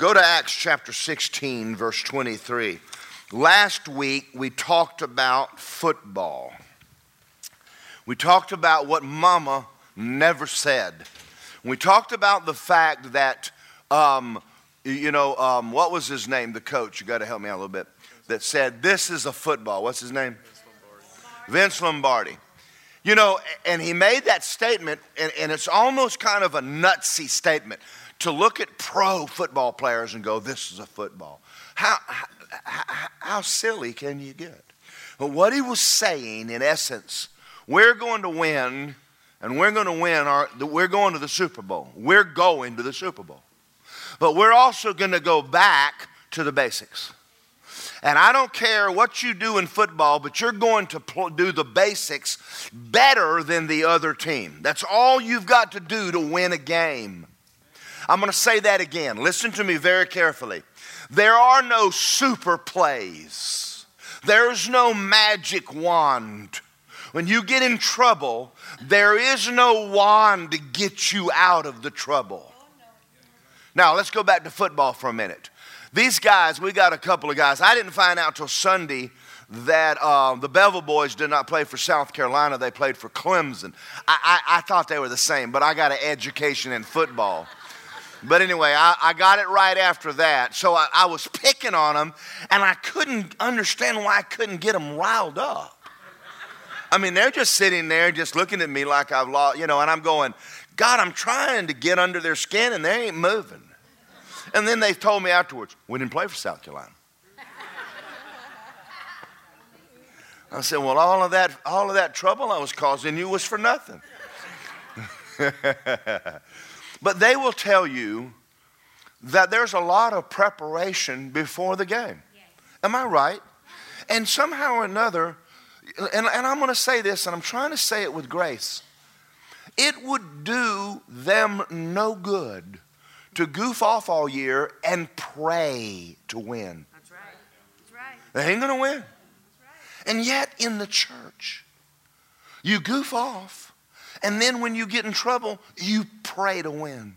Go to Acts chapter 16, verse 23. Last week we talked about football. We talked about what mama never said. We talked about the fact that, um, you know, um, what was his name, the coach? You got to help me out a little bit. That said, This is a football. What's his name? Vince Lombardi. Vince Lombardi. You know, and he made that statement, and, and it's almost kind of a nutsy statement to look at pro football players and go, This is a football. How, how, how silly can you get? But what he was saying, in essence, we're going to win, and we're going to win. Our, we're going to the Super Bowl. We're going to the Super Bowl. But we're also going to go back to the basics. And I don't care what you do in football, but you're going to pl- do the basics better than the other team. That's all you've got to do to win a game. I'm going to say that again. Listen to me very carefully. There are no super plays, there's no magic wand. When you get in trouble, there is no wand to get you out of the trouble. Now, let's go back to football for a minute. These guys, we got a couple of guys. I didn't find out till Sunday that uh, the Bevel boys did not play for South Carolina, they played for Clemson. I, I, I thought they were the same, but I got an education in football. But anyway, I, I, got it right after that. So I, I, was picking on them, and I couldn't understand why I couldn't get them riled up. I mean, they're just sitting there, just looking at me like I've lost, you know, and I'm going, God, I'm trying to get under their skin, and they ain't moving. And then they told me afterwards, we didn't play for South Carolina. I said, well, all of that, all of that trouble I was causing you was for nothing. But they will tell you that there's a lot of preparation before the game. Yes. Am I right? And somehow or another, and, and I'm going to say this, and I'm trying to say it with grace. It would do them no good to goof off all year and pray to win. That's right. That's right. They ain't going to win. Right. And yet, in the church, you goof off and then when you get in trouble, you pray to win.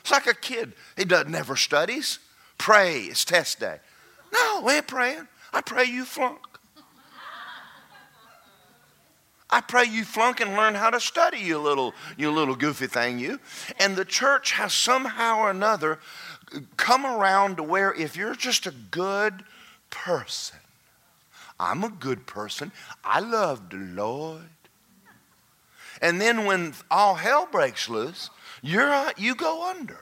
It's like a kid. He does, never studies. Pray. It's test day. No, we ain't praying. I pray you flunk. I pray you flunk and learn how to study, you little, you little goofy thing, you. And the church has somehow or another come around to where if you're just a good person, I'm a good person, I love the Lord. And then when all hell breaks loose, you're, uh, you go under.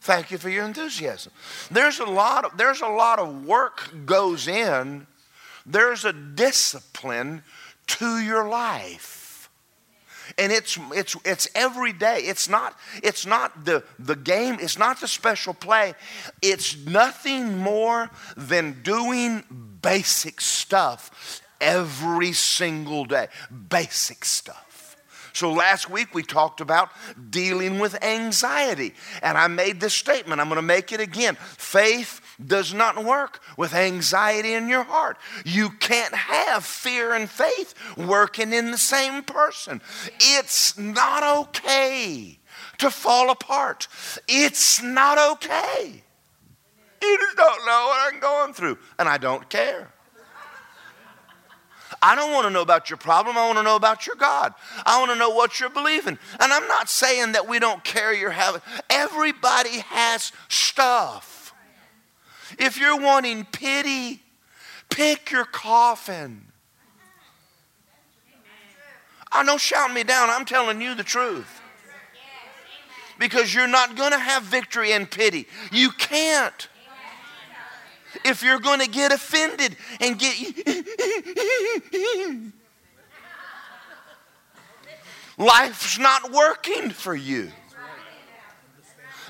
Thank you for your enthusiasm. There's a lot of, there's a lot of work goes in. There's a discipline to your life. And it's, it's, it's every day. It's not, it's not the, the game, it's not the special play. It's nothing more than doing basic stuff every single day. Basic stuff. So last week we talked about dealing with anxiety. And I made this statement. I'm going to make it again. Faith does not work with anxiety in your heart. You can't have fear and faith working in the same person. It's not okay to fall apart. It's not okay. You just don't know what I'm going through, and I don't care. I don't want to know about your problem. I want to know about your God. I want to know what you're believing. And I'm not saying that we don't carry your habit. Everybody has stuff. If you're wanting pity, pick your coffin. I don't shout me down. I'm telling you the truth. Because you're not going to have victory in pity. You can't if you're going to get offended and get. Life's not working for you.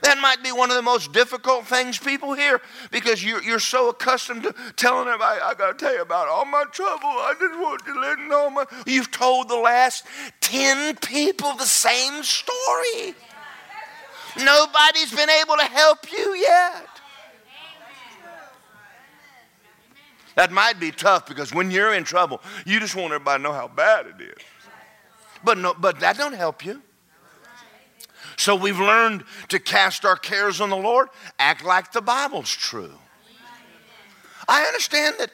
That might be one of the most difficult things people hear because you're, you're so accustomed to telling everybody, I got to tell you about all my trouble. I just want to let you know my. You've told the last 10 people the same story. Nobody's been able to help you yet. That might be tough because when you're in trouble, you just want everybody to know how bad it is. But no, but that don't help you. So we've learned to cast our cares on the Lord, act like the Bible's true. I understand that.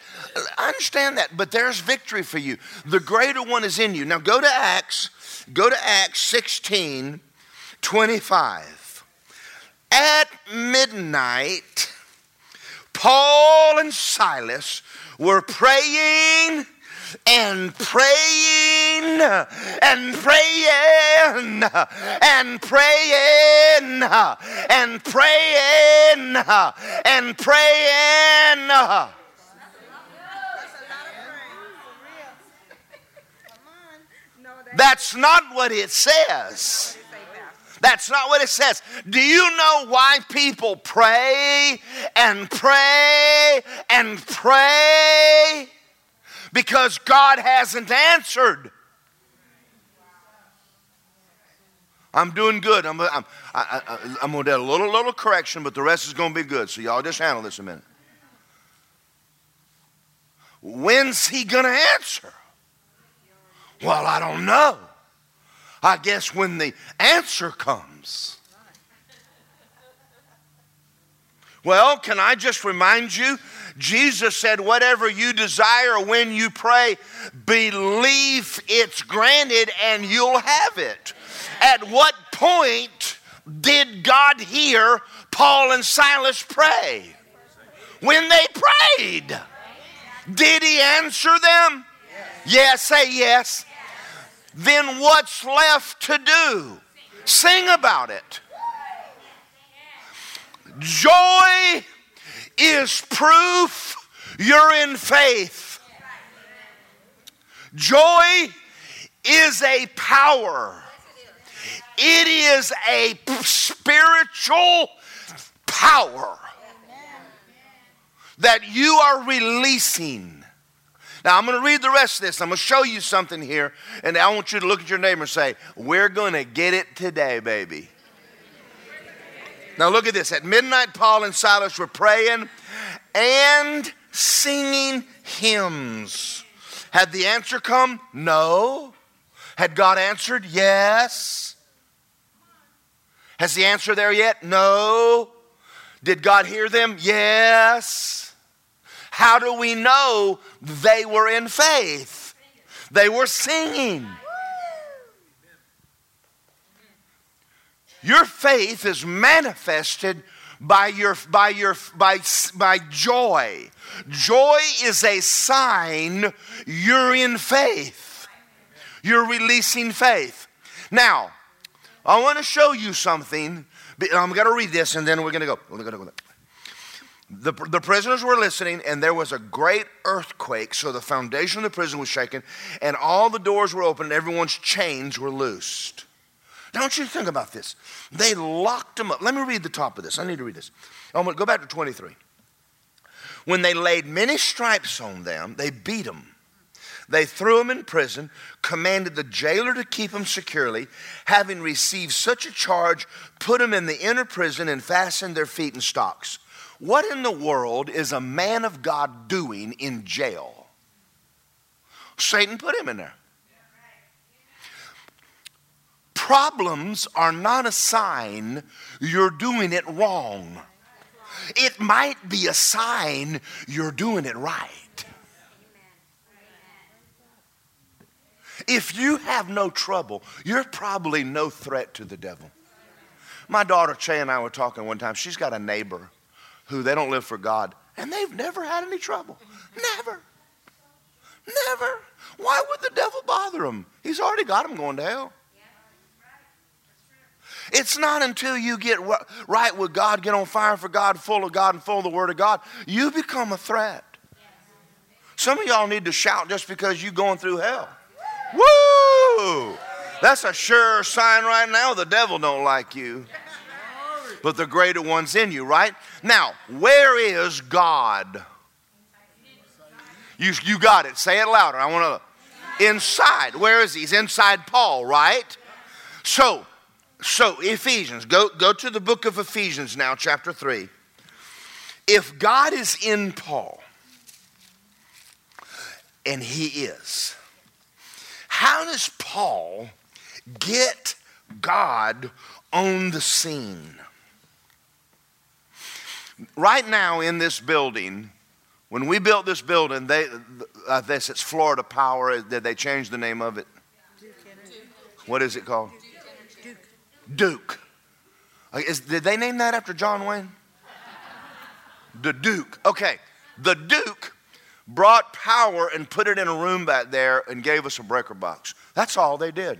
I understand that, but there's victory for you. The greater one is in you. Now go to Acts, go to Acts 16, 25. At midnight, Paul and Silas were praying and praying and praying and praying and praying and praying. That's not what it says. That's not what it says. Do you know why people pray and pray and pray? because God hasn't answered. I'm doing good. I'm, I'm, I, I, I'm going to do a little, little correction, but the rest is going to be good. So y'all just handle this a minute. When's he going to answer? Well, I don't know. I guess when the answer comes. Well, can I just remind you Jesus said, Whatever you desire when you pray, believe it's granted and you'll have it. At what point did God hear Paul and Silas pray? When they prayed. Did he answer them? Yes, say yes. Then what's left to do? Sing about it. Joy is proof you're in faith. Joy is a power, it is a spiritual power that you are releasing. Now, I'm going to read the rest of this. I'm going to show you something here, and I want you to look at your neighbor and say, We're going to get it today, baby. Now look at this. At midnight, Paul and Silas were praying and singing hymns. Had the answer come? No. Had God answered? Yes. Has the answer there yet? No. Did God hear them? Yes. How do we know they were in faith? They were singing. Your faith is manifested by your by your by by joy. Joy is a sign you're in faith. You're releasing faith. Now, I want to show you something. I'm going to read this and then we're going to go. We're going to go. The, the prisoners were listening, and there was a great earthquake. So the foundation of the prison was shaken, and all the doors were open, and everyone's chains were loosed. Now, I you think about this. They locked them up. Let me read the top of this. I need to read this. I'm going to go back to 23. When they laid many stripes on them, they beat them. They threw him in prison, commanded the jailer to keep him securely. Having received such a charge, put him in the inner prison and fastened their feet in stocks. What in the world is a man of God doing in jail? Satan put him in there. Problems are not a sign you're doing it wrong. It might be a sign you're doing it right. If you have no trouble, you're probably no threat to the devil. My daughter Che and I were talking one time. She's got a neighbor who they don't live for God, and they've never had any trouble. Never. Never. Why would the devil bother them? He's already got them going to hell. It's not until you get right with God, get on fire for God, full of God, and full of the Word of God, you become a threat. Some of y'all need to shout just because you're going through hell. Woo! That's a sure sign right now the devil don't like you. But the greater one's in you, right? Now, where is God? You, you got it. Say it louder. I want to. Inside. Where is he? He's inside Paul, right? So, so, Ephesians, go, go to the book of Ephesians now, chapter 3. If God is in Paul, and he is, how does Paul get God on the scene. Right now in this building, when we built this building, they, uh, this it's Florida Power. Did they change the name of it? What is it called? Duke. Duke. Is, did they name that after John Wayne? The Duke. Okay. The Duke brought power and put it in a room back there and gave us a breaker box. That's all they did.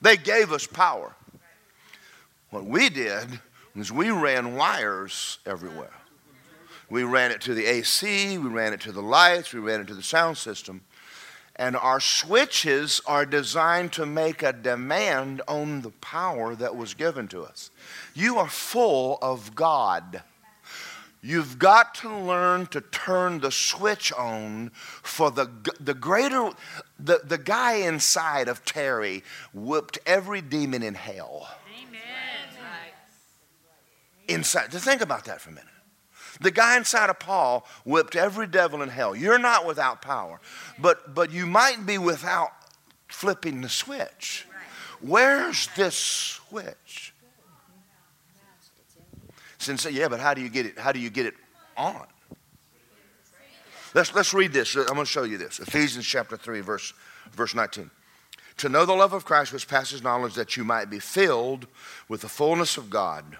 They gave us power. What we did we ran wires everywhere. We ran it to the AC, we ran it to the lights, we ran it to the sound system. And our switches are designed to make a demand on the power that was given to us. You are full of God. You've got to learn to turn the switch on for the, the greater, the, the guy inside of Terry whooped every demon in hell. Inside, to think about that for a minute. The guy inside of Paul whipped every devil in hell. You're not without power, but, but you might be without flipping the switch. Where's this switch? Since yeah, but how do you get it? How do you get it on? Let's, let's read this. I'm going to show you this. Ephesians chapter 3, verse, verse 19. To know the love of Christ which passes knowledge, that you might be filled with the fullness of God.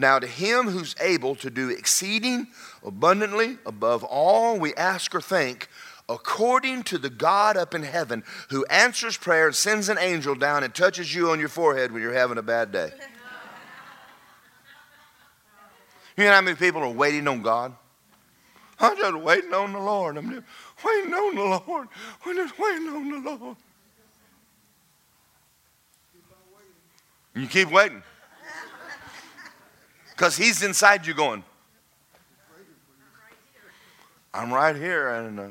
Now, to him who's able to do exceeding abundantly above all we ask or think, according to the God up in heaven who answers prayer and sends an angel down and touches you on your forehead when you're having a bad day. You know how many people are waiting on God? I'm just waiting on the Lord. I'm just waiting on the Lord. I'm just waiting on the Lord. You keep waiting. Because he's inside you going, I'm right here. And uh,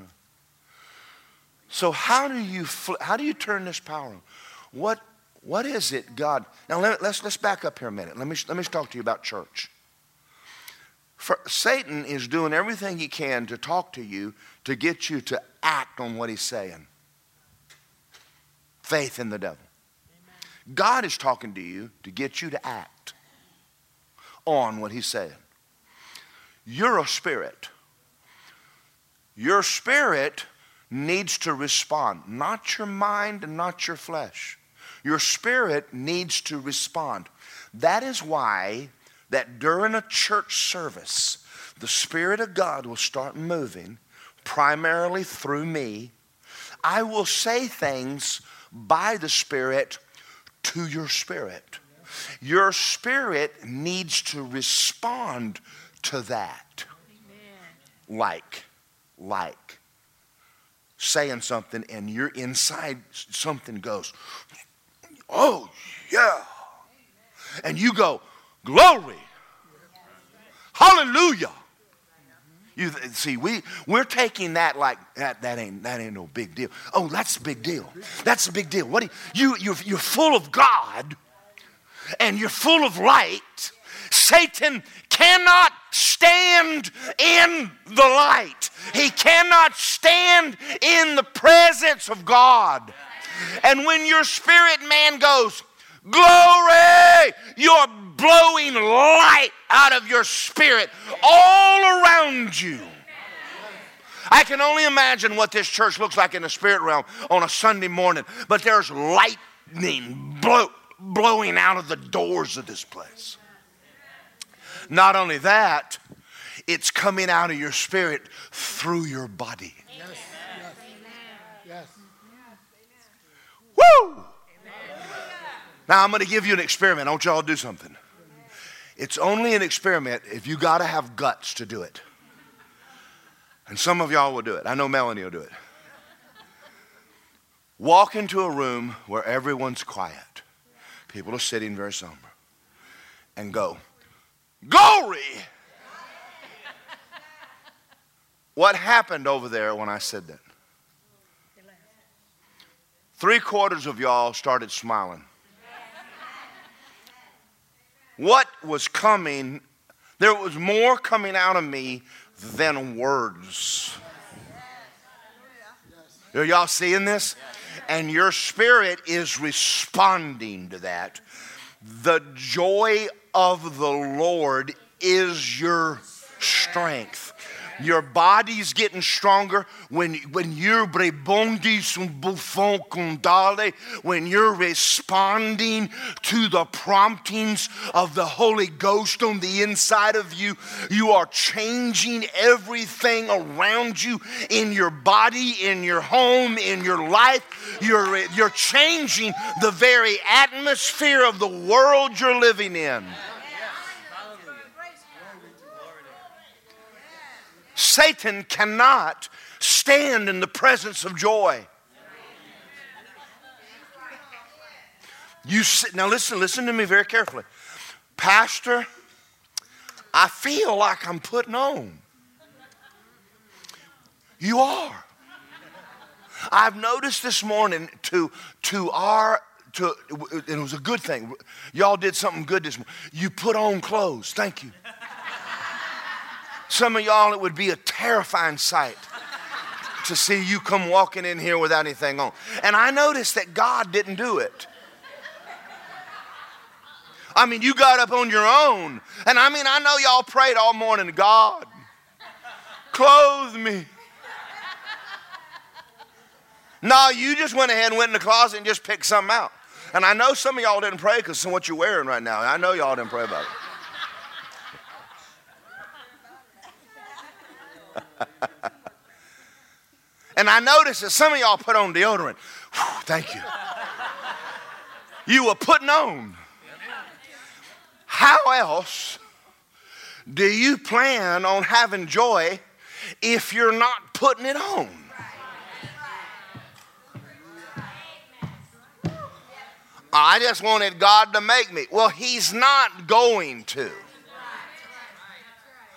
so, how do you fl- how do you turn this power on? What what is it, God? Now let, us let's, let's back up here a minute. Let me let me talk to you about church. For, Satan is doing everything he can to talk to you to get you to act on what he's saying. Faith in the devil. Amen. God is talking to you to get you to act on what he's saying. You're a spirit. Your spirit needs to respond, not your mind and not your flesh. Your spirit needs to respond. That is why that during a church service, the Spirit of God will start moving primarily through me. I will say things by the Spirit to your spirit. Your spirit needs to respond to that. Amen. Like, like saying something, and you're inside, something goes, Oh, yeah. And you go, Glory. Hallelujah. You see, we we're taking that like that. That ain't that ain't no big deal. Oh, that's a big deal. That's a big deal. What do you, you you're, you're full of God and you're full of light, Satan cannot stand in the light. He cannot stand in the presence of God. And when your spirit man goes, Glory, you're blowing light out of your spirit all around you. I can only imagine what this church looks like in the spirit realm on a Sunday morning, but there's lightning blow, blowing out of the doors of this place. Not only that, it's coming out of your spirit through your body. Yes. Yes. yes. Woo! Now I'm going to give you an experiment. I want y'all to do something. It's only an experiment if you got to have guts to do it. And some of y'all will do it. I know Melanie will do it. Walk into a room where everyone's quiet. People are sitting very somber. And go, Glory! what happened over there when I said that? Three quarters of y'all started smiling. What was coming, there was more coming out of me than words. Are y'all seeing this? And your spirit is responding to that. The joy of the Lord is your strength. Your body's getting stronger when, when you're when you're responding to the promptings of the Holy Ghost on the inside of you. You are changing everything around you in your body, in your home, in your life. You're, you're changing the very atmosphere of the world you're living in. Satan cannot stand in the presence of joy. You sit, now listen, listen to me very carefully. Pastor, I feel like I'm putting on. You are. I've noticed this morning to, to our, to, it was a good thing. Y'all did something good this morning. You put on clothes. Thank you. Some of y'all, it would be a terrifying sight to see you come walking in here without anything on. And I noticed that God didn't do it. I mean, you got up on your own. And I mean, I know y'all prayed all morning God, clothe me. No, you just went ahead and went in the closet and just picked something out. And I know some of y'all didn't pray because of what you're wearing right now. I know y'all didn't pray about it. and I noticed that some of y'all put on deodorant. Whew, thank you. You were putting on. How else do you plan on having joy if you're not putting it on? I just wanted God to make me. Well, He's not going to.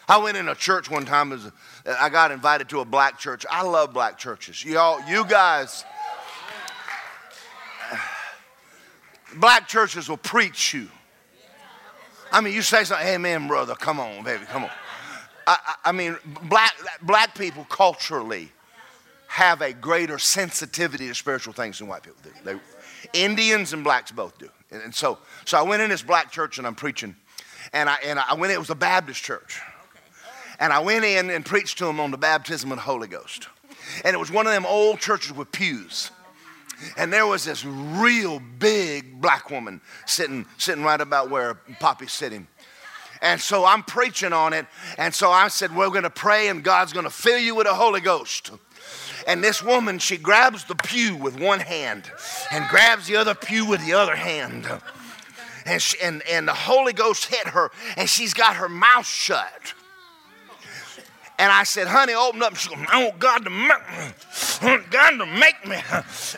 I went in a church one time. As Uh, I got invited to a black church. I love black churches. Y'all, you guys, black churches will preach you. I mean, you say something, amen, brother. Come on, baby, come on. I, I, I mean, black, black people culturally have a greater sensitivity to spiritual things than white people do. They, Indians and blacks both do. And, and so, so I went in this black church and I'm preaching. And I, and I went, it was a Baptist church. And I went in and preached to them on the baptism of the Holy Ghost. And it was one of them old churches with pews. And there was this real big black woman sitting, sitting right about where Poppy's sitting. And so I'm preaching on it. And so I said, We're going to pray, and God's going to fill you with the Holy Ghost. And this woman, she grabs the pew with one hand and grabs the other pew with the other hand. And, she, and, and the Holy Ghost hit her, and she's got her mouth shut. And I said, honey, open up. And She goes, I want God to make me. God to make me.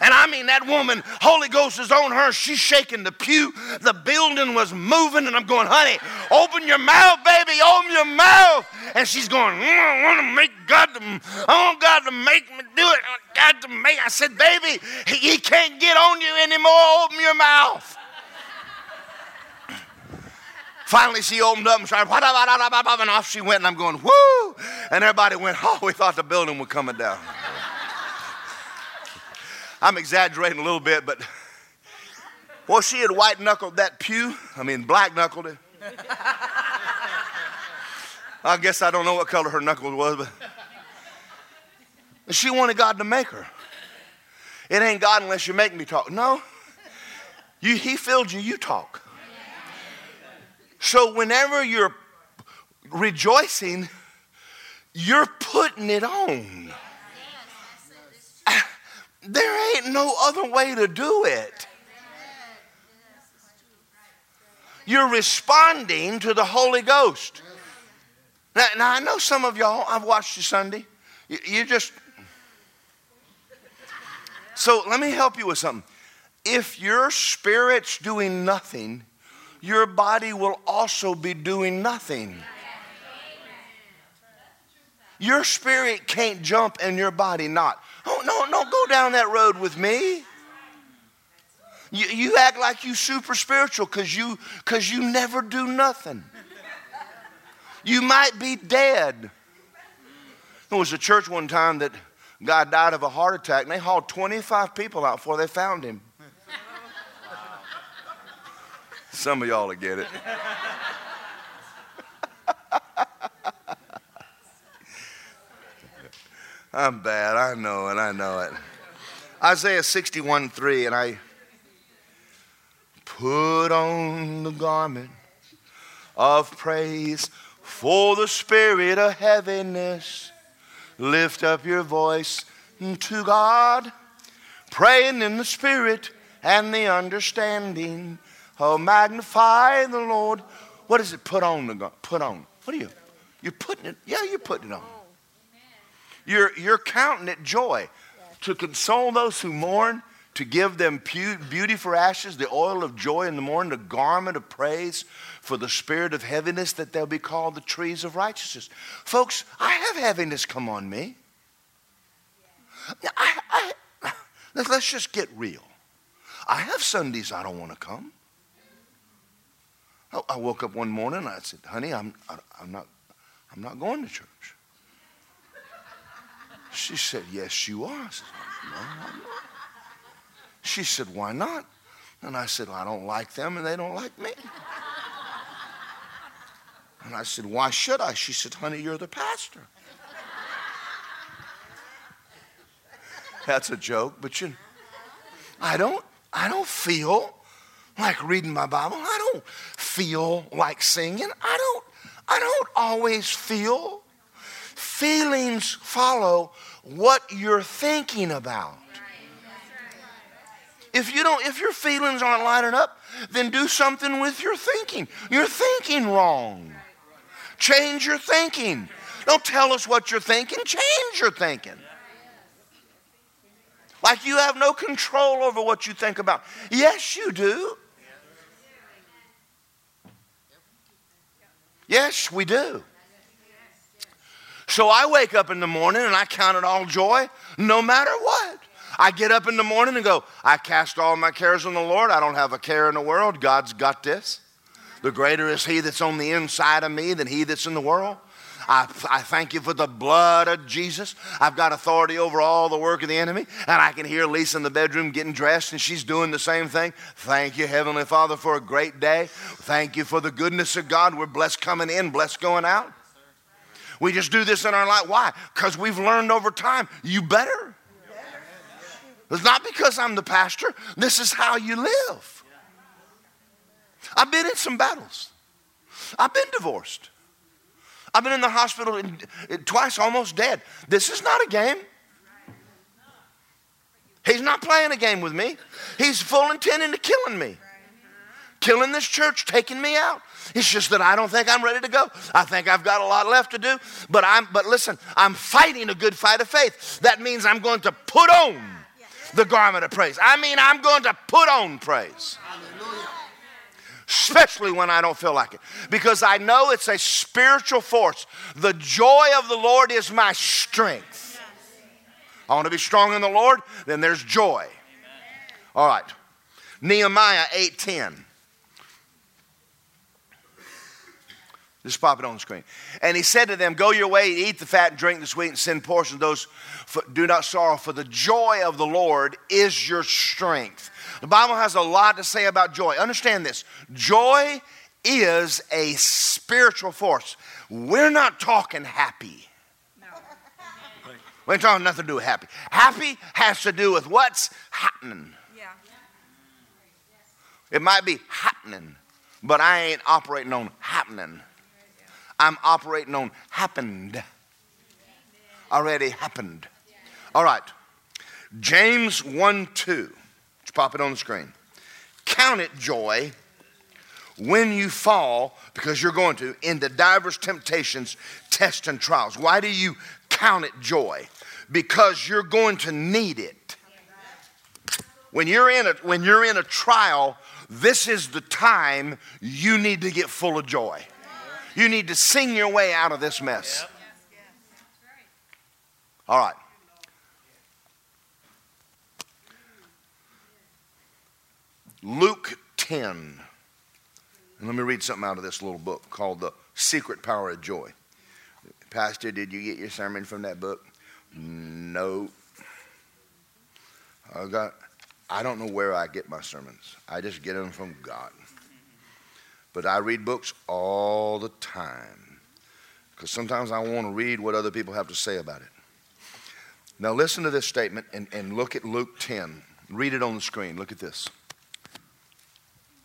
And I mean, that woman, Holy Ghost is on her. She's shaking the pew. The building was moving. And I'm going, honey, open your mouth, baby. Open your mouth. And she's going, mm, I want to make God to, I want God to make me do it. God to make. I said, baby, he, he can't get on you anymore. Open your mouth. Finally, she opened up and started, and off she went, and I'm going, whoo! And everybody went, oh, we thought the building was coming down. I'm exaggerating a little bit, but well, she had white knuckled that pew. I mean, black knuckled it. I guess I don't know what color her knuckles was, but she wanted God to make her. It ain't God unless you make me talk. No, you, He filled you. You talk. So whenever you're rejoicing, you're putting it on. There ain't no other way to do it. You're responding to the Holy Ghost. Now, now I know some of y'all, I've watched you Sunday. You, you just. So let me help you with something. If your spirit's doing nothing, your body will also be doing nothing. Your spirit can't jump and your body not. Oh, no, don't go down that road with me. You, you act like you super spiritual because you, cause you never do nothing. You might be dead. There was a church one time that guy died of a heart attack, and they hauled 25 people out before they found him. Some of y'all will get it. I'm bad. I know it. I know it. Isaiah 61 3, and I put on the garment of praise for the spirit of heaviness. Lift up your voice to God, praying in the spirit and the understanding. Oh, magnify the Lord. What does it put on? The, put on. What are you? You're putting it. Yeah, you're putting it on. You're, you're counting it joy to console those who mourn, to give them beauty for ashes, the oil of joy in the morning, the garment of praise for the spirit of heaviness, that they'll be called the trees of righteousness. Folks, I have heaviness come on me. I, I, let's just get real. I have Sundays I don't want to come. I woke up one morning and I said, honey, I'm, I'm, not, I'm not going to church. She said, Yes, you are. I said, No, I'm not. She said, Why not? And I said, well, I don't like them and they don't like me. And I said, Why should I? She said, Honey, you're the pastor. That's a joke, but you I don't I don't feel like reading my Bible. I don't feel like singing. I don't I don't always feel Feelings follow what you're thinking about. If you don't, if your feelings aren't lining up, then do something with your thinking. You're thinking wrong. Change your thinking. Don't tell us what you're thinking, change your thinking. Like you have no control over what you think about. Yes, you do. Yes, we do. So I wake up in the morning and I count it all joy no matter what. I get up in the morning and go, I cast all my cares on the Lord. I don't have a care in the world. God's got this. The greater is He that's on the inside of me than He that's in the world. I, I, thank you for the blood of Jesus. I've got authority over all the work of the enemy. And I can hear Lisa in the bedroom getting dressed, and she's doing the same thing. Thank you, Heavenly Father, for a great day. Thank you for the goodness of God. We're blessed coming in, blessed going out. We just do this in our life. Why? Because we've learned over time, you better. It's not because I'm the pastor, this is how you live. I've been in some battles, I've been divorced. I've been in the hospital in, in, twice, almost dead. This is not a game. He's not playing a game with me. He's full intending to killing me, killing this church, taking me out. It's just that I don't think I'm ready to go. I think I've got a lot left to do. But I'm but listen, I'm fighting a good fight of faith. That means I'm going to put on the garment of praise. I mean, I'm going to put on praise. Especially when I don't feel like it. Because I know it's a spiritual force. The joy of the Lord is my strength. I want to be strong in the Lord, then there's joy. All right. Nehemiah 8:10. Just pop it on the screen. And he said to them, Go your way, eat the fat and drink the sweet, and send portions those for, do not sorrow, for the joy of the Lord is your strength. The Bible has a lot to say about joy. Understand this joy is a spiritual force. We're not talking happy. No. We ain't talking nothing to do with happy. Happy has to do with what's happening. Yeah. It might be happening, but I ain't operating on happening. I'm operating on happened. Already happened. All right. James 1 2. Let's pop it on the screen. Count it joy when you fall, because you're going to, into diverse temptations, tests, and trials. Why do you count it joy? Because you're going to need it. When you're in a, when you're in a trial, this is the time you need to get full of joy. You need to sing your way out of this mess. All right. Luke 10. And let me read something out of this little book called The Secret Power of Joy. Pastor, did you get your sermon from that book? No. I got I don't know where I get my sermons. I just get them from God. But I read books all the time because sometimes I want to read what other people have to say about it. Now, listen to this statement and, and look at Luke 10. Read it on the screen. Look at this.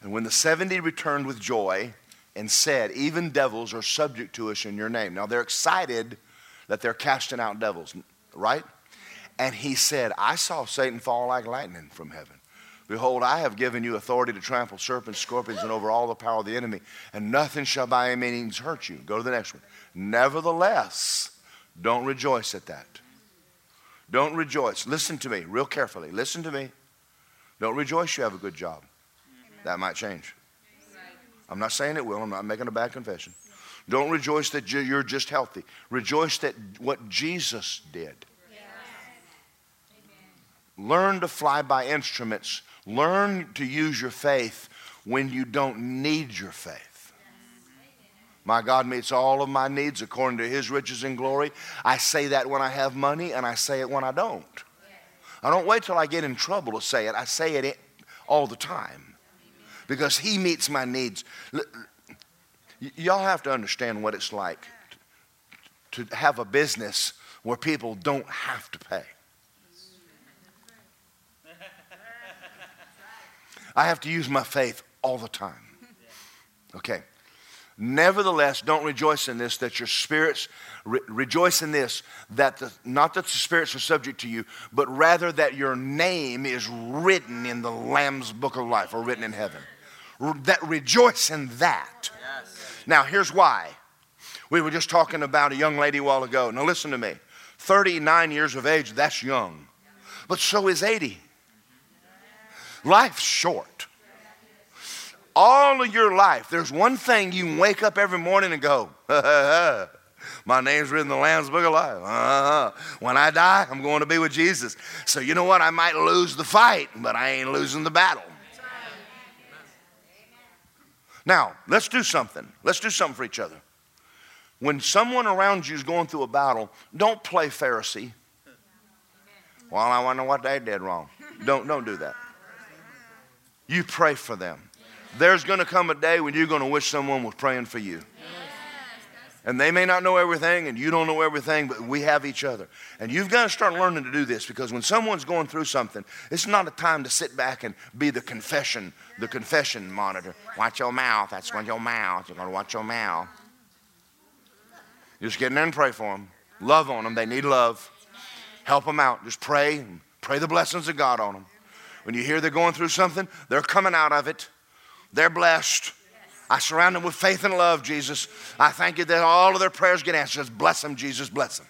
And when the 70 returned with joy and said, Even devils are subject to us in your name. Now, they're excited that they're casting out devils, right? And he said, I saw Satan fall like lightning from heaven. Behold, I have given you authority to trample serpents, scorpions, and over all the power of the enemy, and nothing shall by any means hurt you. Go to the next one. Nevertheless, don't rejoice at that. Don't rejoice. Listen to me real carefully. Listen to me. Don't rejoice you have a good job. That might change. I'm not saying it will. I'm not making a bad confession. Don't rejoice that you're just healthy. Rejoice that what Jesus did. Learn to fly by instruments. Learn to use your faith when you don't need your faith. My God meets all of my needs according to his riches and glory. I say that when I have money, and I say it when I don't. I don't wait till I get in trouble to say it. I say it all the time because he meets my needs. Y'all have to understand what it's like to have a business where people don't have to pay. I have to use my faith all the time. Okay. Nevertheless, don't rejoice in this that your spirits re- rejoice in this that the, not that the spirits are subject to you, but rather that your name is written in the Lamb's book of life or written in heaven. Re- that rejoice in that. Yes. Now, here's why. We were just talking about a young lady a while ago. Now, listen to me. 39 years of age, that's young. But so is 80. Life's short. All of your life, there's one thing you wake up every morning and go, My name's written in the Lamb's Book of Life. Uh-huh. When I die, I'm going to be with Jesus. So you know what? I might lose the fight, but I ain't losing the battle. Now, let's do something. Let's do something for each other. When someone around you is going through a battle, don't play Pharisee. Well, I wonder what they did wrong. Don't, don't do that. You pray for them. There's going to come a day when you're going to wish someone was praying for you. And they may not know everything, and you don't know everything, but we have each other. And you've got to start learning to do this because when someone's going through something, it's not a time to sit back and be the confession, the confession monitor. Watch your mouth. That's when your mouth. You're going to watch your mouth. Just get in there and pray for them. Love on them. They need love. Help them out. Just pray. Pray the blessings of God on them. When you hear they're going through something, they're coming out of it. They're blessed. I surround them with faith and love, Jesus. I thank you that all of their prayers get answered. Bless them, Jesus, bless them.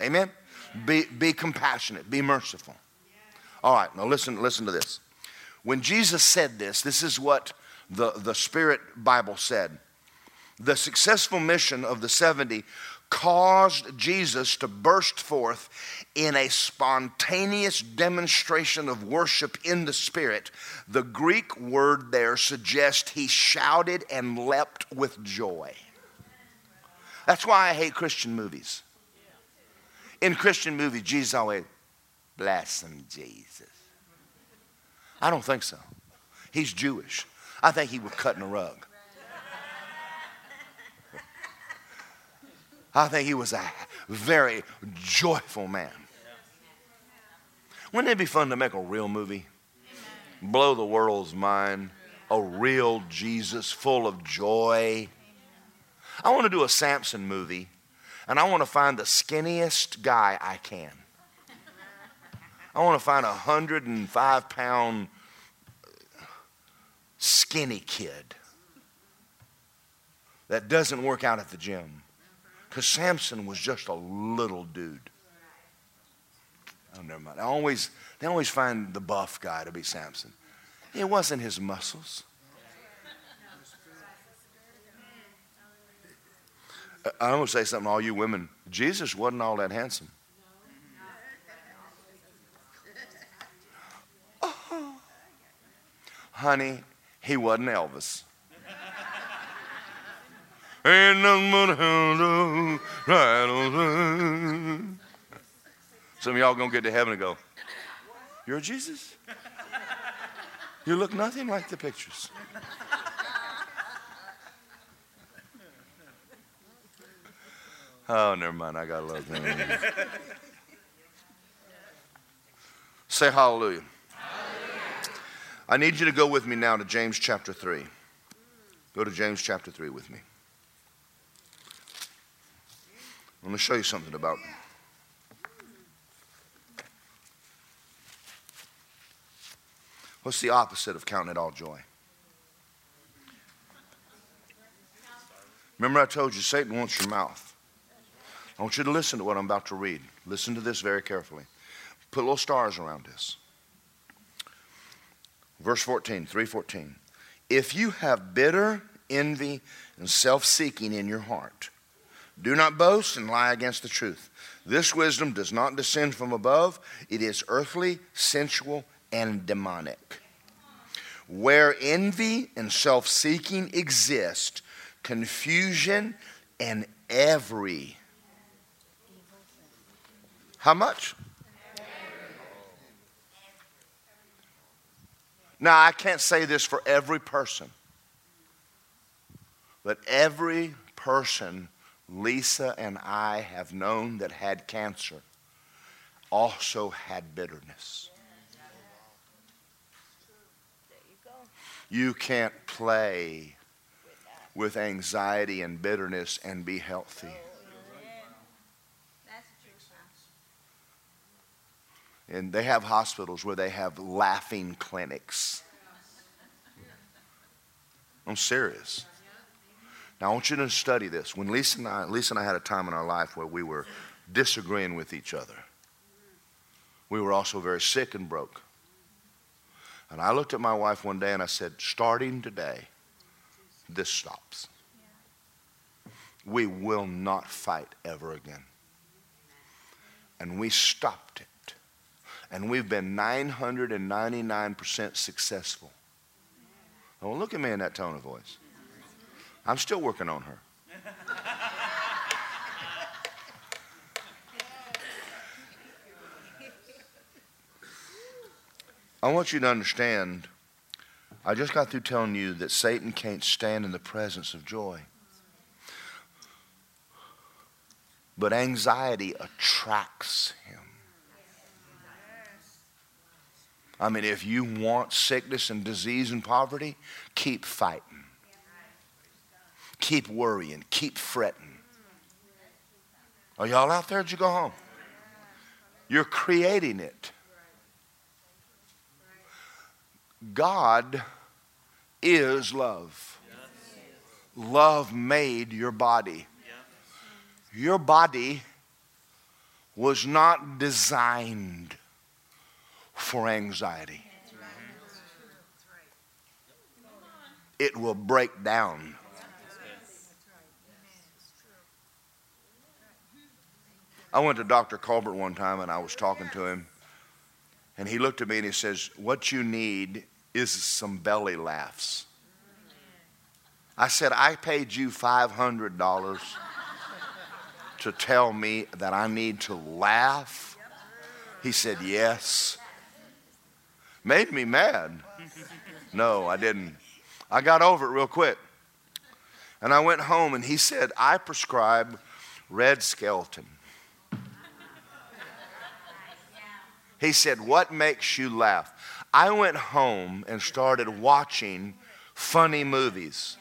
Amen? Be, be compassionate, be merciful. All right, now listen, listen to this. When Jesus said this, this is what the, the Spirit Bible said. The successful mission of the 70 caused Jesus to burst forth in a spontaneous demonstration of worship in the Spirit. The Greek word there suggests he shouted and leapt with joy. That's why I hate Christian movies. In Christian movies, Jesus always, bless him, Jesus. I don't think so. He's Jewish. I think he was cutting a rug. I think he was a very joyful man. Wouldn't it be fun to make a real movie? Blow the world's mind. A real Jesus full of joy. I want to do a Samson movie, and I want to find the skinniest guy I can. I want to find a 105 pound skinny kid that doesn't work out at the gym. Because Samson was just a little dude. Oh, never mind. I always, they always find the buff guy to be Samson. It wasn't his muscles. I'm going to say something to all you women. Jesus wasn't all that handsome. Oh, honey, he wasn't Elvis. Ain't nothing but a hound right on Some of y'all gonna get to heaven and go, You're Jesus? You look nothing like the pictures. Oh, never mind. I got to love them. Say hallelujah. hallelujah. I need you to go with me now to James chapter 3. Go to James chapter 3 with me. Going to show you something about What's the opposite of counting it all joy? Remember, I told you Satan wants your mouth. I want you to listen to what I'm about to read. Listen to this very carefully. Put little stars around this. Verse 14, 314. If you have bitter envy and self seeking in your heart, do not boast and lie against the truth. This wisdom does not descend from above, it is earthly, sensual, and demonic. Where envy and self seeking exist, confusion and every. How much? Now, I can't say this for every person, but every person Lisa and I have known that had cancer also had bitterness. You can't play with anxiety and bitterness and be healthy. And they have hospitals where they have laughing clinics. I'm serious. Now, I want you to study this. When Lisa and I, Lisa and I had a time in our life where we were disagreeing with each other, we were also very sick and broke. And I looked at my wife one day and I said, starting today, this stops. We will not fight ever again. And we stopped it. And we've been 999% successful. Don't look at me in that tone of voice. I'm still working on her. I want you to understand, I just got through telling you that Satan can't stand in the presence of joy. But anxiety attracts him. I mean, if you want sickness and disease and poverty, keep fighting. Keep worrying. Keep fretting. Are y'all out there? Did you go home? You're creating it. God is love. Love made your body. Your body was not designed for anxiety. It will break down. I went to Dr. Colbert one time and I was talking to him. And he looked at me and he says, What you need is some belly laughs. I said, I paid you $500 to tell me that I need to laugh. He said, Yes. Made me mad. No, I didn't. I got over it real quick. And I went home and he said, I prescribe Red Skelton. He said, What makes you laugh? I went home and started watching funny movies.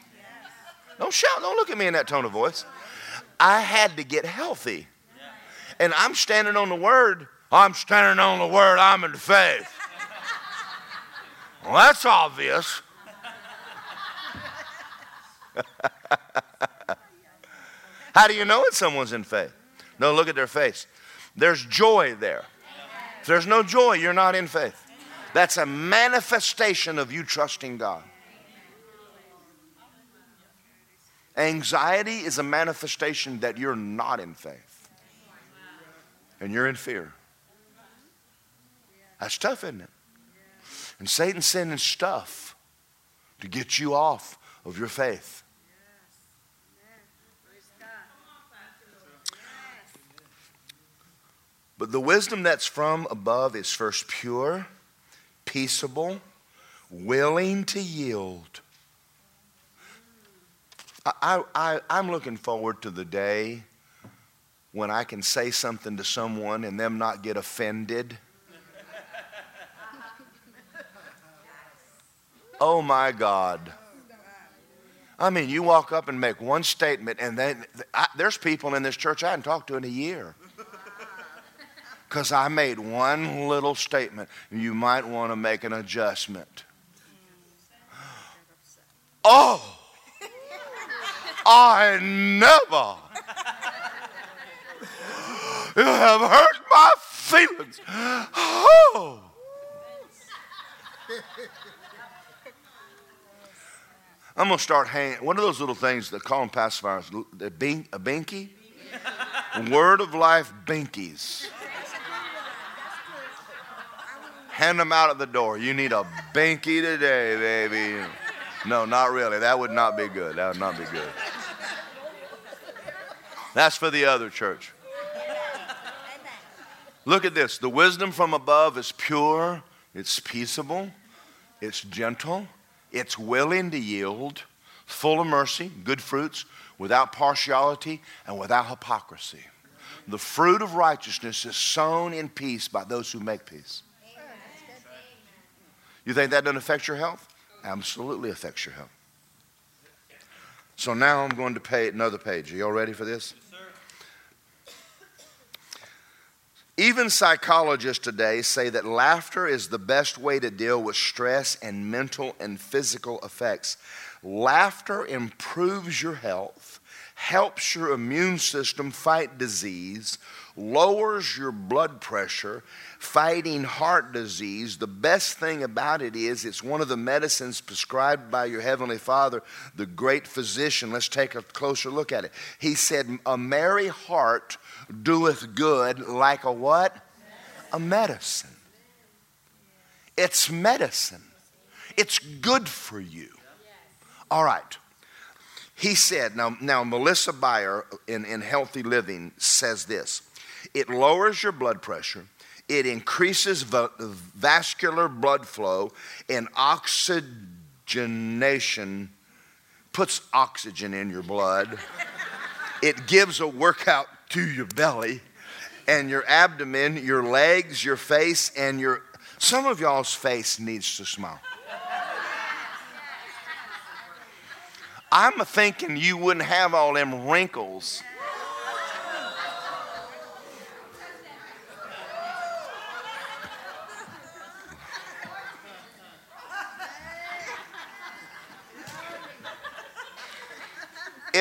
Don't shout, don't look at me in that tone of voice. I had to get healthy. And I'm standing on the word. I'm standing on the word. I'm in the faith. Well, that's obvious. How do you know that someone's in faith? No, look at their face. There's joy there. If there's no joy, you're not in faith. That's a manifestation of you trusting God. Anxiety is a manifestation that you're not in faith and you're in fear. That's tough, isn't it? And Satan's sending stuff to get you off of your faith. But the wisdom that's from above is first pure peaceable, willing to yield. I, I, I'm looking forward to the day when I can say something to someone and them not get offended? Oh my God. I mean, you walk up and make one statement, and then there's people in this church I hadn't talked to in a year. Because I made one little statement. You might want to make an adjustment. Oh, I never. Have hurt my feelings. Oh. I'm going to start hanging. One of those little things that call them pacifiers, bink, a binky? Word of life binkies. Hand them out at the door. You need a binky today, baby. No, not really. That would not be good. That would not be good. That's for the other church. Look at this. The wisdom from above is pure, it's peaceable, it's gentle, it's willing to yield, full of mercy, good fruits, without partiality and without hypocrisy. The fruit of righteousness is sown in peace by those who make peace. You think that doesn't affect your health? Absolutely affects your health. So now I'm going to pay another page. Are y'all ready for this? Even psychologists today say that laughter is the best way to deal with stress and mental and physical effects. Laughter improves your health, helps your immune system fight disease, lowers your blood pressure, fighting heart disease. The best thing about it is it's one of the medicines prescribed by your Heavenly Father, the great physician. Let's take a closer look at it. He said, A merry heart doeth good like a what? A medicine. It's medicine. It's good for you. All right. He said, now, now Melissa Beyer in, in Healthy Living says this it lowers your blood pressure, it increases va- vascular blood flow, and oxygenation puts oxygen in your blood. it gives a workout to your belly and your abdomen, your legs, your face, and your. Some of y'all's face needs to smile. I'm thinking you wouldn't have all them wrinkles.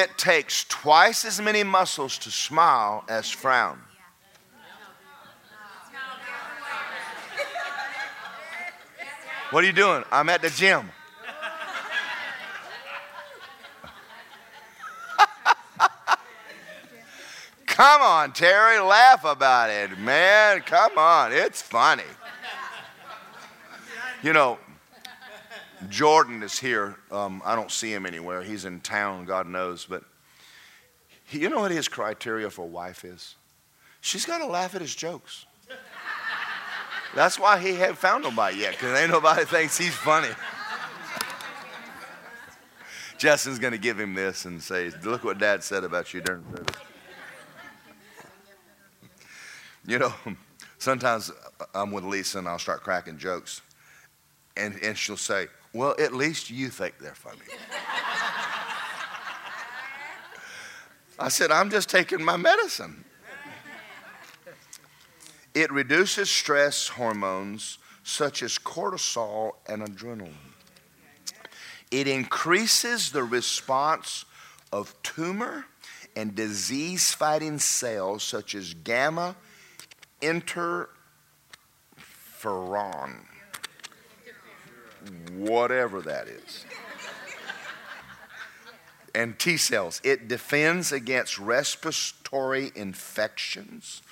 It takes twice as many muscles to smile as frown. What are you doing? I'm at the gym. Come on, Terry, laugh about it, man. Come on, it's funny. You know, Jordan is here. Um, I don't see him anywhere. He's in town, God knows. But he, you know what his criteria for a wife is? She's got to laugh at his jokes. That's why he hadn't found nobody yet, because ain't nobody thinks he's funny. Justin's going to give him this and say, Look what dad said about you during service. You know, sometimes I'm with Lisa and I'll start cracking jokes. And, and she'll say, well, at least you think they're funny. I said, I'm just taking my medicine. It reduces stress hormones such as cortisol and adrenaline. It increases the response of tumor and disease fighting cells such as gamma interferon whatever that is. and T cells. It defends against respiratory infections,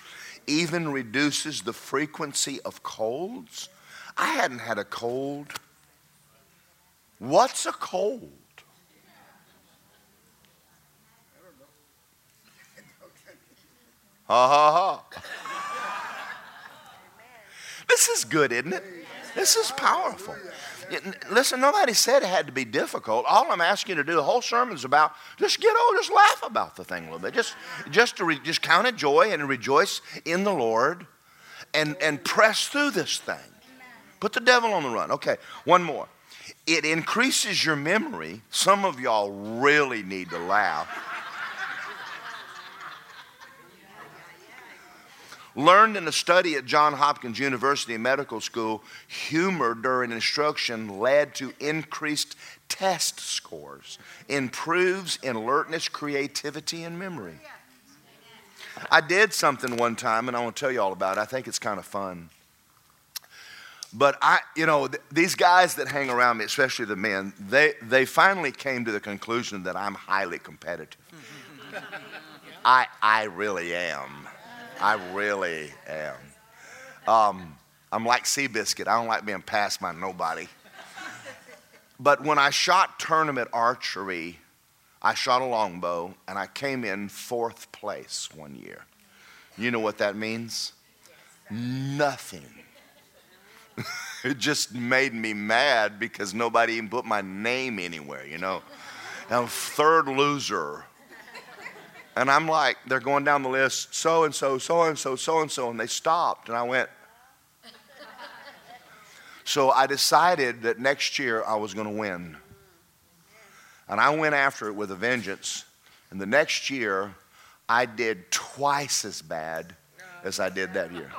even reduces the frequency of colds. I hadn't had a cold. What's a cold? Ha ha ha. This is good, isn't it? This is powerful. Listen, nobody said it had to be difficult. All I'm asking you to do, the whole sermon is about just get old, just laugh about the thing a little bit. Just, just to re, just count it joy and rejoice in the Lord, and and press through this thing. Put the devil on the run. Okay, one more. It increases your memory. Some of y'all really need to laugh. Learned in a study at Johns Hopkins University Medical School, humor during instruction led to increased test scores, improves in alertness, creativity, and memory. I did something one time, and I want to tell you all about it. I think it's kind of fun. But I, you know, th- these guys that hang around me, especially the men, they, they finally came to the conclusion that I'm highly competitive. I, I really am. I really am. Um, I'm like Seabiscuit. I don't like being passed by nobody. But when I shot tournament archery, I shot a longbow and I came in fourth place one year. You know what that means? Nothing. it just made me mad because nobody even put my name anywhere, you know. I'm third loser and I'm like, they're going down the list, so and so, so and so, so and so, and they stopped. And I went, so I decided that next year I was going to win. And I went after it with a vengeance. And the next year, I did twice as bad as I did that year.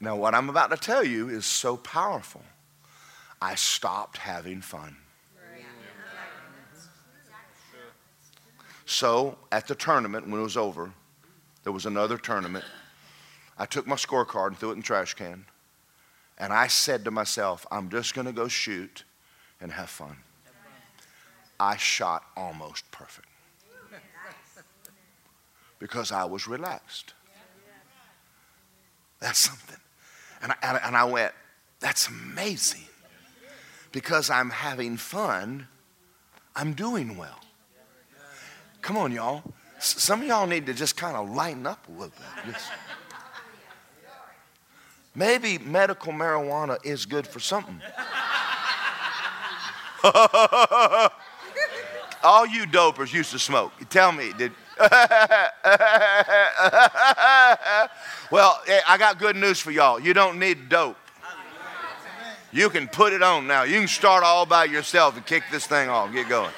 Now, what I'm about to tell you is so powerful. I stopped having fun. So at the tournament, when it was over, there was another tournament. I took my scorecard and threw it in the trash can. And I said to myself, I'm just going to go shoot and have fun. I shot almost perfect because I was relaxed. That's something. And I, and I went, that's amazing. Because I'm having fun, I'm doing well. Come on, y'all. Some of y'all need to just kind of lighten up a little bit. Just. Maybe medical marijuana is good for something. All you dopers used to smoke. Tell me, did. well, eh, I got good news for y'all. You don't need dope. You can put it on now. You can start all by yourself and kick this thing off. Get going.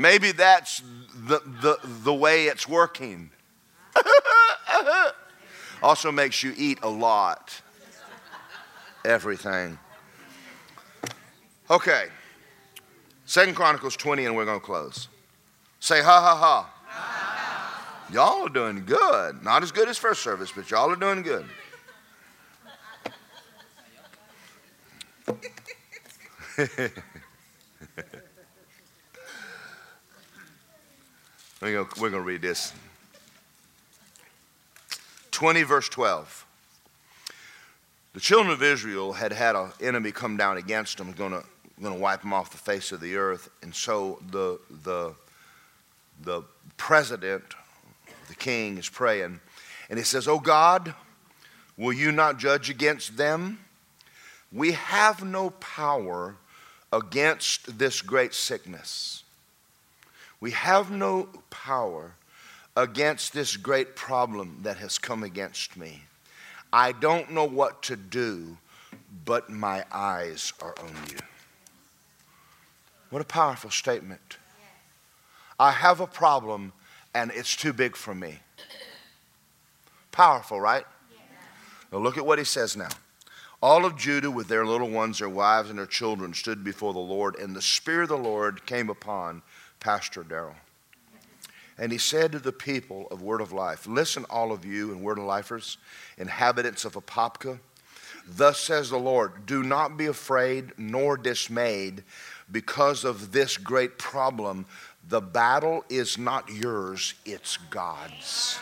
Maybe that's the, the, the way it's working. also makes you eat a lot. Everything. Okay. Second Chronicles 20, and we're going to close. Say ha ha ha. ha. Y'all are doing good. Not as good as first service, but y'all are doing good. We're going we're to read this. 20, verse 12. The children of Israel had had an enemy come down against them, going to going to wipe them off the face of the earth. And so the, the, the president, the king, is praying. And he says, Oh God, will you not judge against them? We have no power against this great sickness. We have no power against this great problem that has come against me. I don't know what to do, but my eyes are on you. What a powerful statement. I have a problem and it's too big for me. Powerful, right? Now look at what he says now. All of Judah, with their little ones, their wives, and their children, stood before the Lord, and the Spirit of the Lord came upon Pastor Darrell. And he said to the people of Word of Life, Listen, all of you and Word of Lifers, inhabitants of Apopka. Thus says the Lord, Do not be afraid nor dismayed because of this great problem. The battle is not yours, it's God's.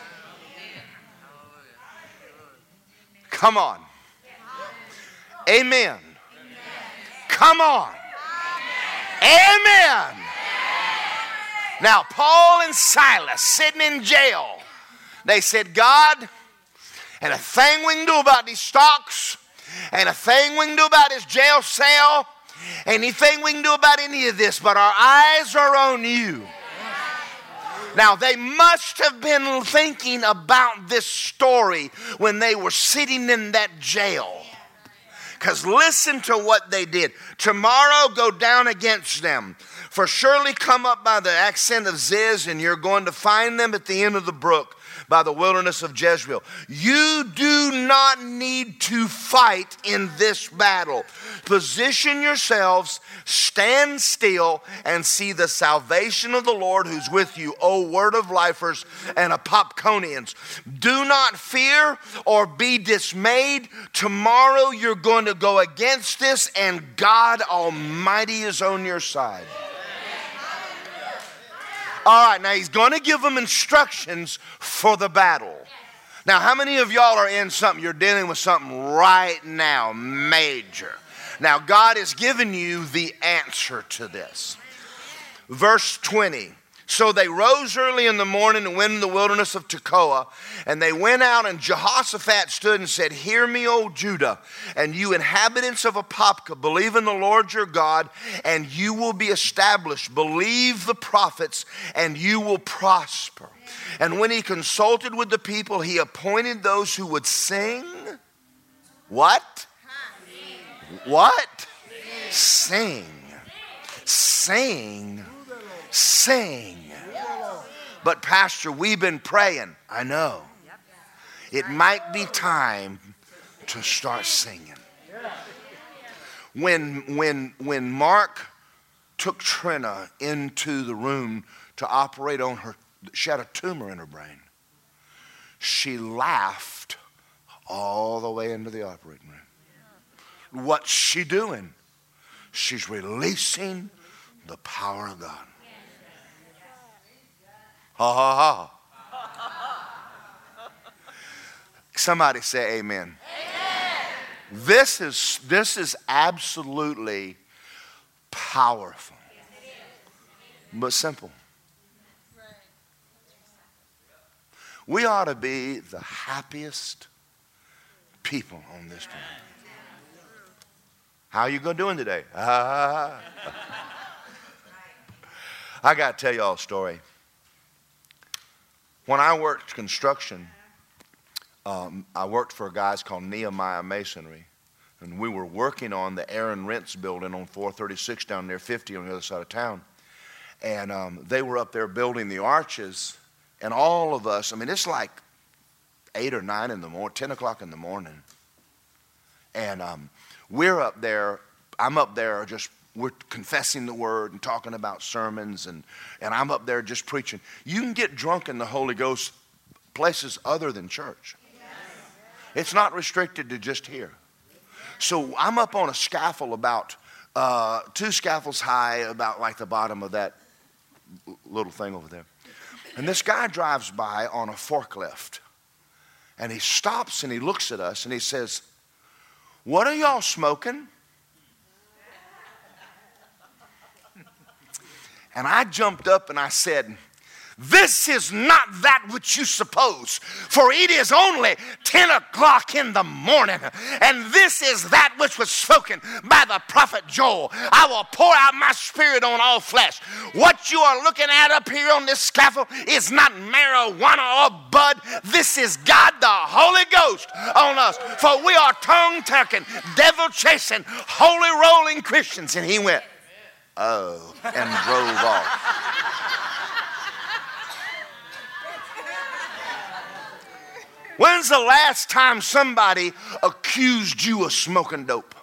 Come on. Amen. Come on. Amen. Now, Paul and Silas sitting in jail, they said, God, And a thing we can do about these stocks, and a thing we can do about this jail cell, anything we can do about any of this, but our eyes are on you. Now, they must have been thinking about this story when they were sitting in that jail. Because listen to what they did. Tomorrow go down against them. For surely come up by the ascent of Ziz, and you're going to find them at the end of the brook by the wilderness of Jeruel. You do not need to fight in this battle. Position yourselves, stand still, and see the salvation of the Lord who's with you, O word of lifers and Apopconians. Do not fear or be dismayed. Tomorrow you're going to go against this, and God Almighty is on your side. All right, now he's going to give them instructions for the battle. Now, how many of y'all are in something? You're dealing with something right now, major. Now, God has given you the answer to this. Verse 20 so they rose early in the morning and went in the wilderness of Tekoa. And they went out, and Jehoshaphat stood and said, Hear me, O Judah, and you inhabitants of Apopka, believe in the Lord your God, and you will be established. Believe the prophets, and you will prosper. And when he consulted with the people, he appointed those who would sing. What? What? Sing. Sing sing. But, Pastor, we've been praying. I know. It might be time to start singing. When, when, when Mark took Trina into the room to operate on her, she had a tumor in her brain. She laughed all the way into the operating room. What's she doing? She's releasing the power of God. Ha ha ha. Somebody say amen. amen. This is this is absolutely powerful. But simple. We ought to be the happiest people on this planet. How are you going doing today? Ah. I got to tell y'all a story. When I worked construction, um, I worked for guys called Nehemiah Masonry. And we were working on the Aaron Rents building on 436 down near 50 on the other side of town. And um, they were up there building the arches. And all of us, I mean, it's like 8 or 9 in the morning, 10 o'clock in the morning. And um, we're up there, I'm up there just we're confessing the word and talking about sermons, and, and I'm up there just preaching. You can get drunk in the Holy Ghost places other than church. It's not restricted to just here. So I'm up on a scaffold about uh, two scaffolds high, about like the bottom of that little thing over there. And this guy drives by on a forklift. And he stops and he looks at us and he says, What are y'all smoking? And I jumped up and I said, this is not that which you suppose, for it is only 10 o'clock in the morning. And this is that which was spoken by the prophet Joel. I will pour out my spirit on all flesh. What you are looking at up here on this scaffold is not marijuana or bud. This is God the Holy Ghost on us. For we are tongue tucking, devil chasing, holy rolling Christians. And he went, Oh, and drove off. When's the last time somebody accused you of smoking dope?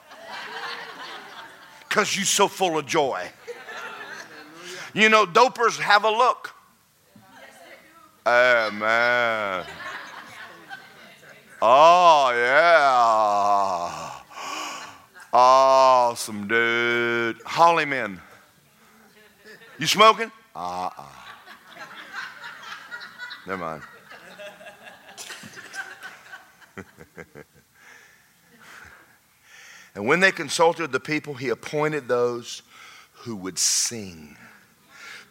Because you're so full of joy. You know, dopers have a look. Hey, man. Oh, yeah. Awesome, dude. Hollyman. You smoking? Uh uh. Never mind. and when they consulted the people, he appointed those who would sing.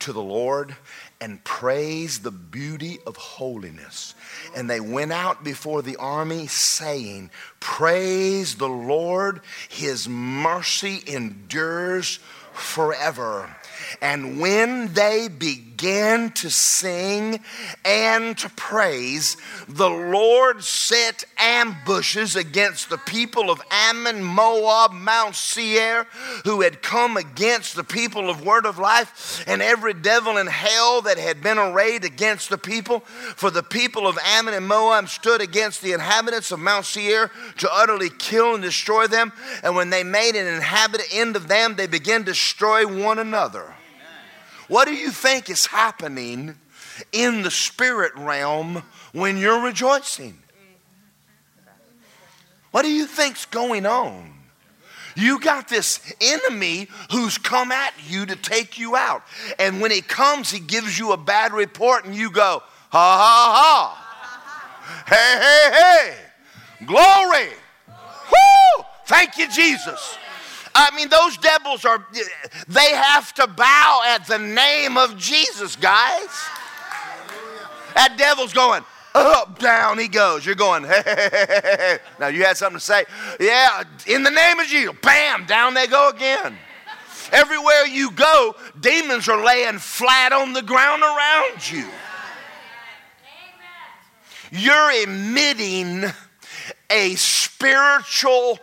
to the Lord and praise the beauty of holiness. And they went out before the army saying, Praise the Lord, his mercy endures forever. And when they began to sing and to praise, the Lord set ambushes against the people of Ammon, Moab, Mount Seir, who had come against the people of Word of Life, and every devil in hell that had been arrayed against the people. For the people of Ammon and Moab stood against the inhabitants of Mount Seir to utterly kill and destroy them. And when they made an inhabitant end of them, they began to destroy one another. What do you think is happening in the spirit realm when you're rejoicing? What do you think's going on? You got this enemy who's come at you to take you out. And when he comes, he gives you a bad report, and you go, ha ha ha. Hey, hey, hey. Glory. Woo! Thank you, Jesus. I mean, those devils are, they have to bow at the name of Jesus, guys. That devil's going, up, down he goes. You're going, hey, hey, hey, hey. Now, you had something to say? Yeah, in the name of Jesus. Bam, down they go again. Everywhere you go, demons are laying flat on the ground around you. You're emitting a spiritual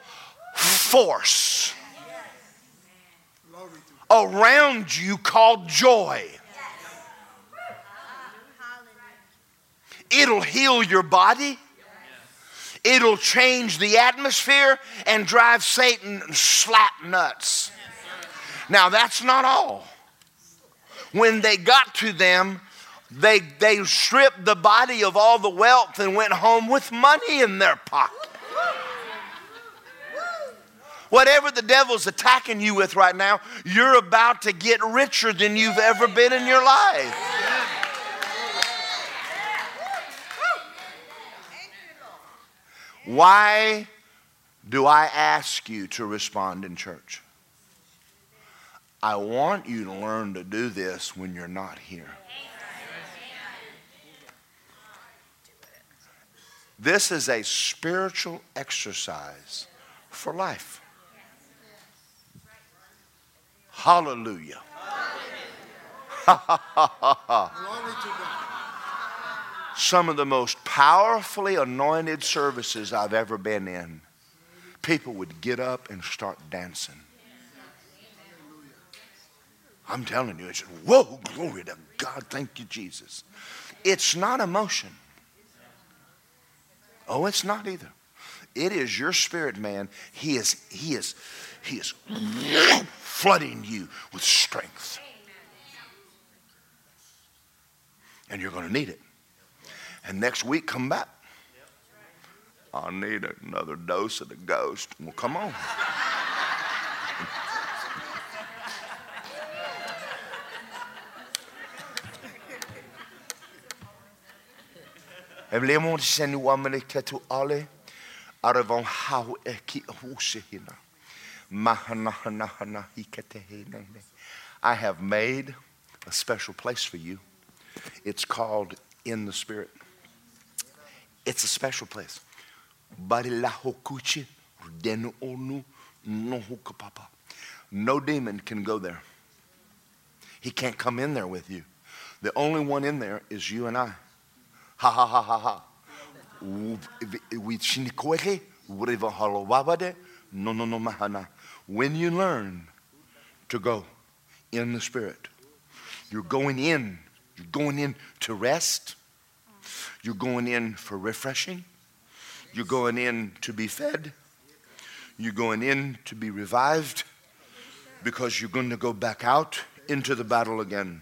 force around you called joy. It'll heal your body. It'll change the atmosphere and drive Satan slap nuts. Now, that's not all. When they got to them, they, they stripped the body of all the wealth and went home with money in their pocket. Whatever the devil's attacking you with right now, you're about to get richer than you've ever been in your life. Why do I ask you to respond in church? I want you to learn to do this when you're not here. This is a spiritual exercise for life. Hallelujah. Some of the most powerfully anointed services I've ever been in, people would get up and start dancing. I'm telling you, it's whoa, glory to God, thank you, Jesus. It's not emotion. Oh, it's not either. It is your spirit, man. He is, he is, he is flooding you with strength. And you're going to need it. And next week, come back. I need another dose of the ghost. Well, come on. Hau. I have made a special place for you. It's called in the Spirit. It's a special place. No demon can go there. He can't come in there with you. The only one in there is you and I. Ha ha ha ha ha. No, no, no, mahana. When you learn to go in the Spirit, you're going in. You're going in to rest. You're going in for refreshing. You're going in to be fed. You're going in to be revived because you're going to go back out into the battle again.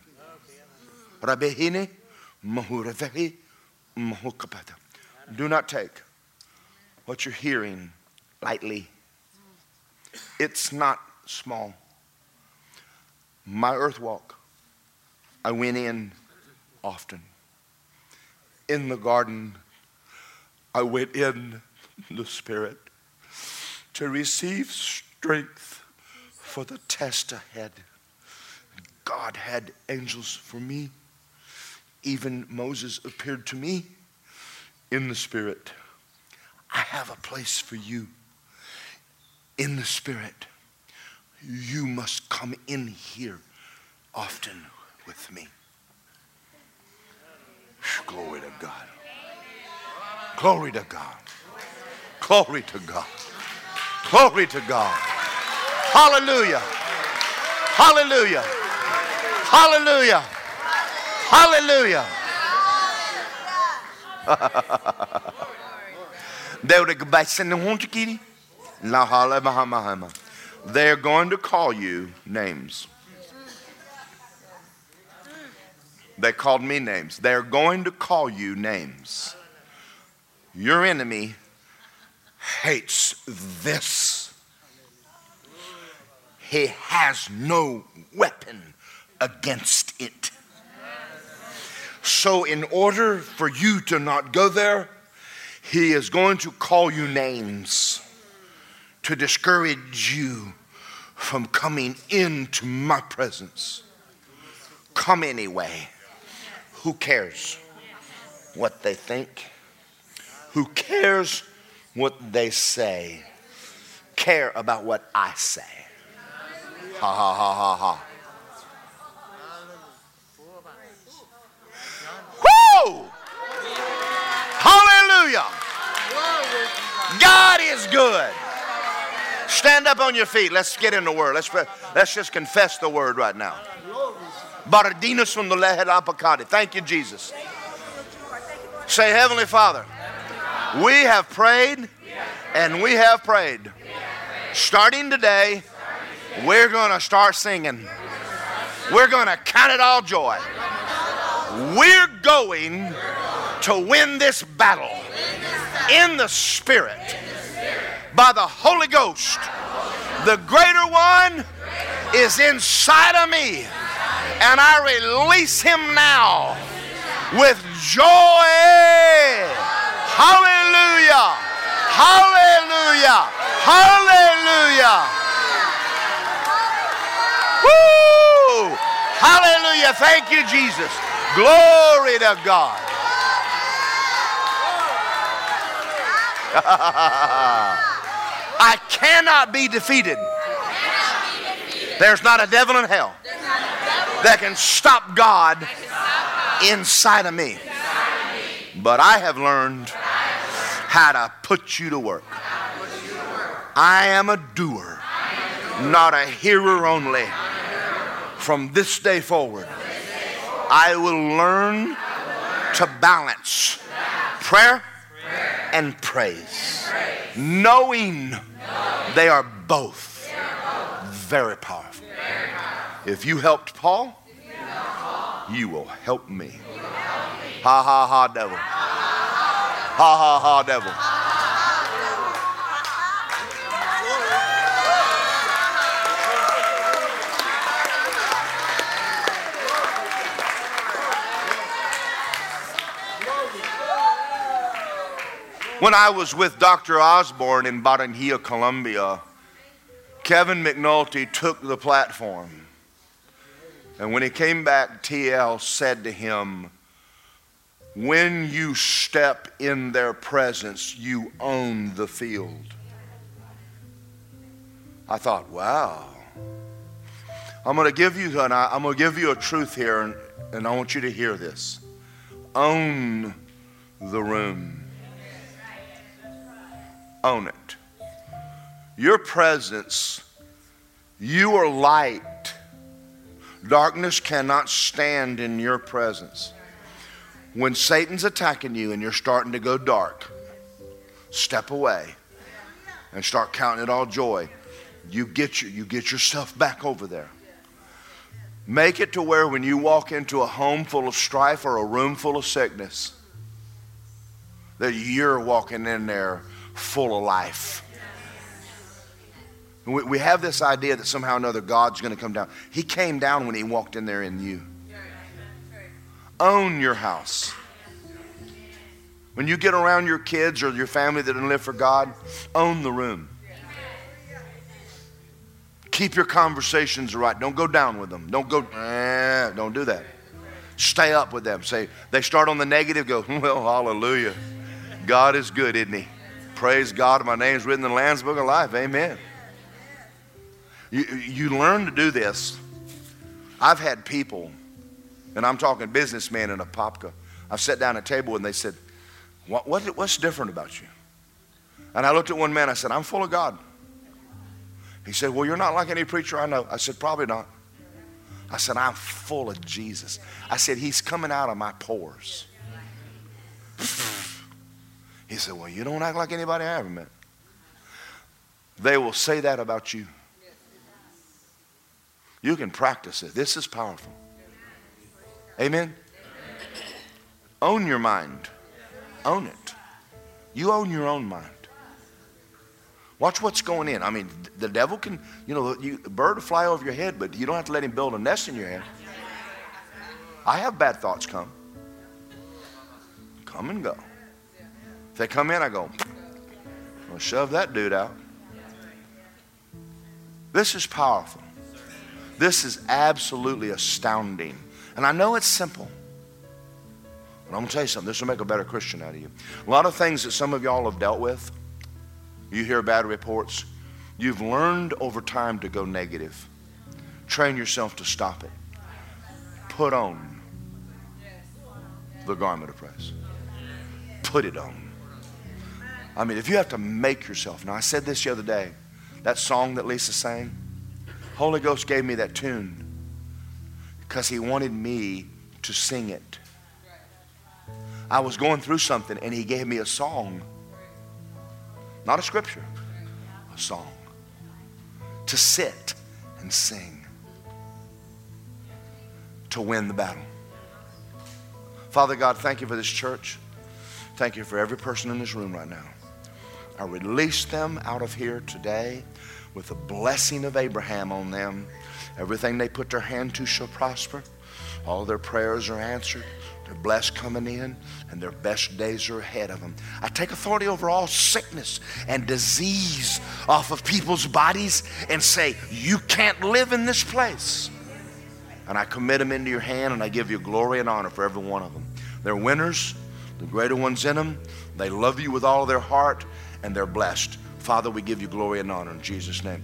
Do not take what you're hearing lightly. It's not small. My earth walk, I went in often. In the garden, I went in the Spirit to receive strength for the test ahead. God had angels for me. Even Moses appeared to me in the Spirit. I have a place for you in the Spirit. You must come in here often with me. Glory to God. Glory to God. Glory to God. Glory to God. Hallelujah. Hallelujah. Hallelujah. Hallelujah. They're going to call you names. They called me names. They're going to call you names. Your enemy hates this. He has no weapon against it. So, in order for you to not go there, he is going to call you names to discourage you from coming into my presence. Come anyway. Who cares what they think? Who cares what they say? Care about what I say. Ha ha ha ha ha. Hallelujah. God is good. Stand up on your feet. Let's get in the word. Let's, let's just confess the word right now. Thank you, Jesus. Say, Heavenly Father, we have prayed and we have prayed. Starting today, we're going to start singing. We're going to count it all joy. We're going to win this battle in the Spirit by the Holy Ghost. The greater one is inside of me and I release him now with joy. Hallelujah! Hallelujah! Hallelujah! Woo! Hallelujah! Thank you, Jesus. Glory to God. I cannot be defeated. There's not a devil in hell that can stop God inside of me. But I have learned how to put you to work. I am a doer, not a hearer only. From this day forward, I will learn to balance prayer and praise, knowing they are both very powerful. If you helped Paul, you will help me. Ha ha ha, devil. Ha ha ha, devil. When I was with Dr. Osborn in Barranquilla, Colombia, Kevin McNulty took the platform and when he came back, TL said to him, When you step in their presence, you own the field. I thought, wow. I'm going to give you an, I'm going to give you a truth here, and, and I want you to hear this. Own the room. Own it. Your presence, you are light Darkness cannot stand in your presence. When Satan's attacking you and you're starting to go dark, step away and start counting it all joy. You get, you get yourself back over there. Make it to where when you walk into a home full of strife or a room full of sickness, that you're walking in there full of life. We, we have this idea that somehow or another God's going to come down. He came down when He walked in there in you. Own your house. When you get around your kids or your family that don't live for God, own the room. Keep your conversations right. Don't go down with them. Don't go, eh, don't do that. Stay up with them. Say, they start on the negative, go, well, hallelujah. God is good, isn't He? Praise God, my name's written in the Lamb's Book of Life. Amen. You, you learn to do this. I've had people, and I'm talking businessmen in Apopka. I've sat down at a table and they said, what, what, What's different about you? And I looked at one man, I said, I'm full of God. He said, Well, you're not like any preacher I know. I said, Probably not. I said, I'm full of Jesus. I said, He's coming out of my pores. He said, Well, you don't act like anybody I ever met. They will say that about you. You can practice it. This is powerful. Amen? Own your mind. Own it. You own your own mind. Watch what's going in. I mean, the devil can, you know, you, the bird will fly over your head, but you don't have to let him build a nest in your head. I have bad thoughts come. Come and go. They come in, I go, I'll shove that dude out. This is powerful. This is absolutely astounding. And I know it's simple. But I'm going to tell you something. This will make a better Christian out of you. A lot of things that some of y'all have dealt with you hear bad reports. You've learned over time to go negative. Train yourself to stop it. Put on the garment of praise. Put it on. I mean, if you have to make yourself. Now, I said this the other day. That song that Lisa sang, Holy Ghost gave me that tune because He wanted me to sing it. I was going through something and He gave me a song not a scripture, a song. To sit and sing. To win the battle. Father God, thank you for this church. Thank you for every person in this room right now. I release them out of here today with the blessing of Abraham on them. Everything they put their hand to shall prosper. All their prayers are answered. They're blessed coming in, and their best days are ahead of them. I take authority over all sickness and disease off of people's bodies and say, You can't live in this place. And I commit them into your hand, and I give you glory and honor for every one of them. They're winners, the greater ones in them. They love you with all their heart, and they're blessed. Father, we give you glory and honor in Jesus' name.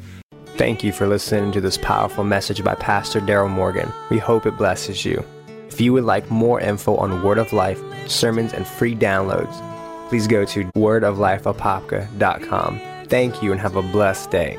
Thank you for listening to this powerful message by Pastor Daryl Morgan. We hope it blesses you. If you would like more info on Word of Life, sermons, and free downloads, please go to wordoflifeapopka.com. Thank you and have a blessed day.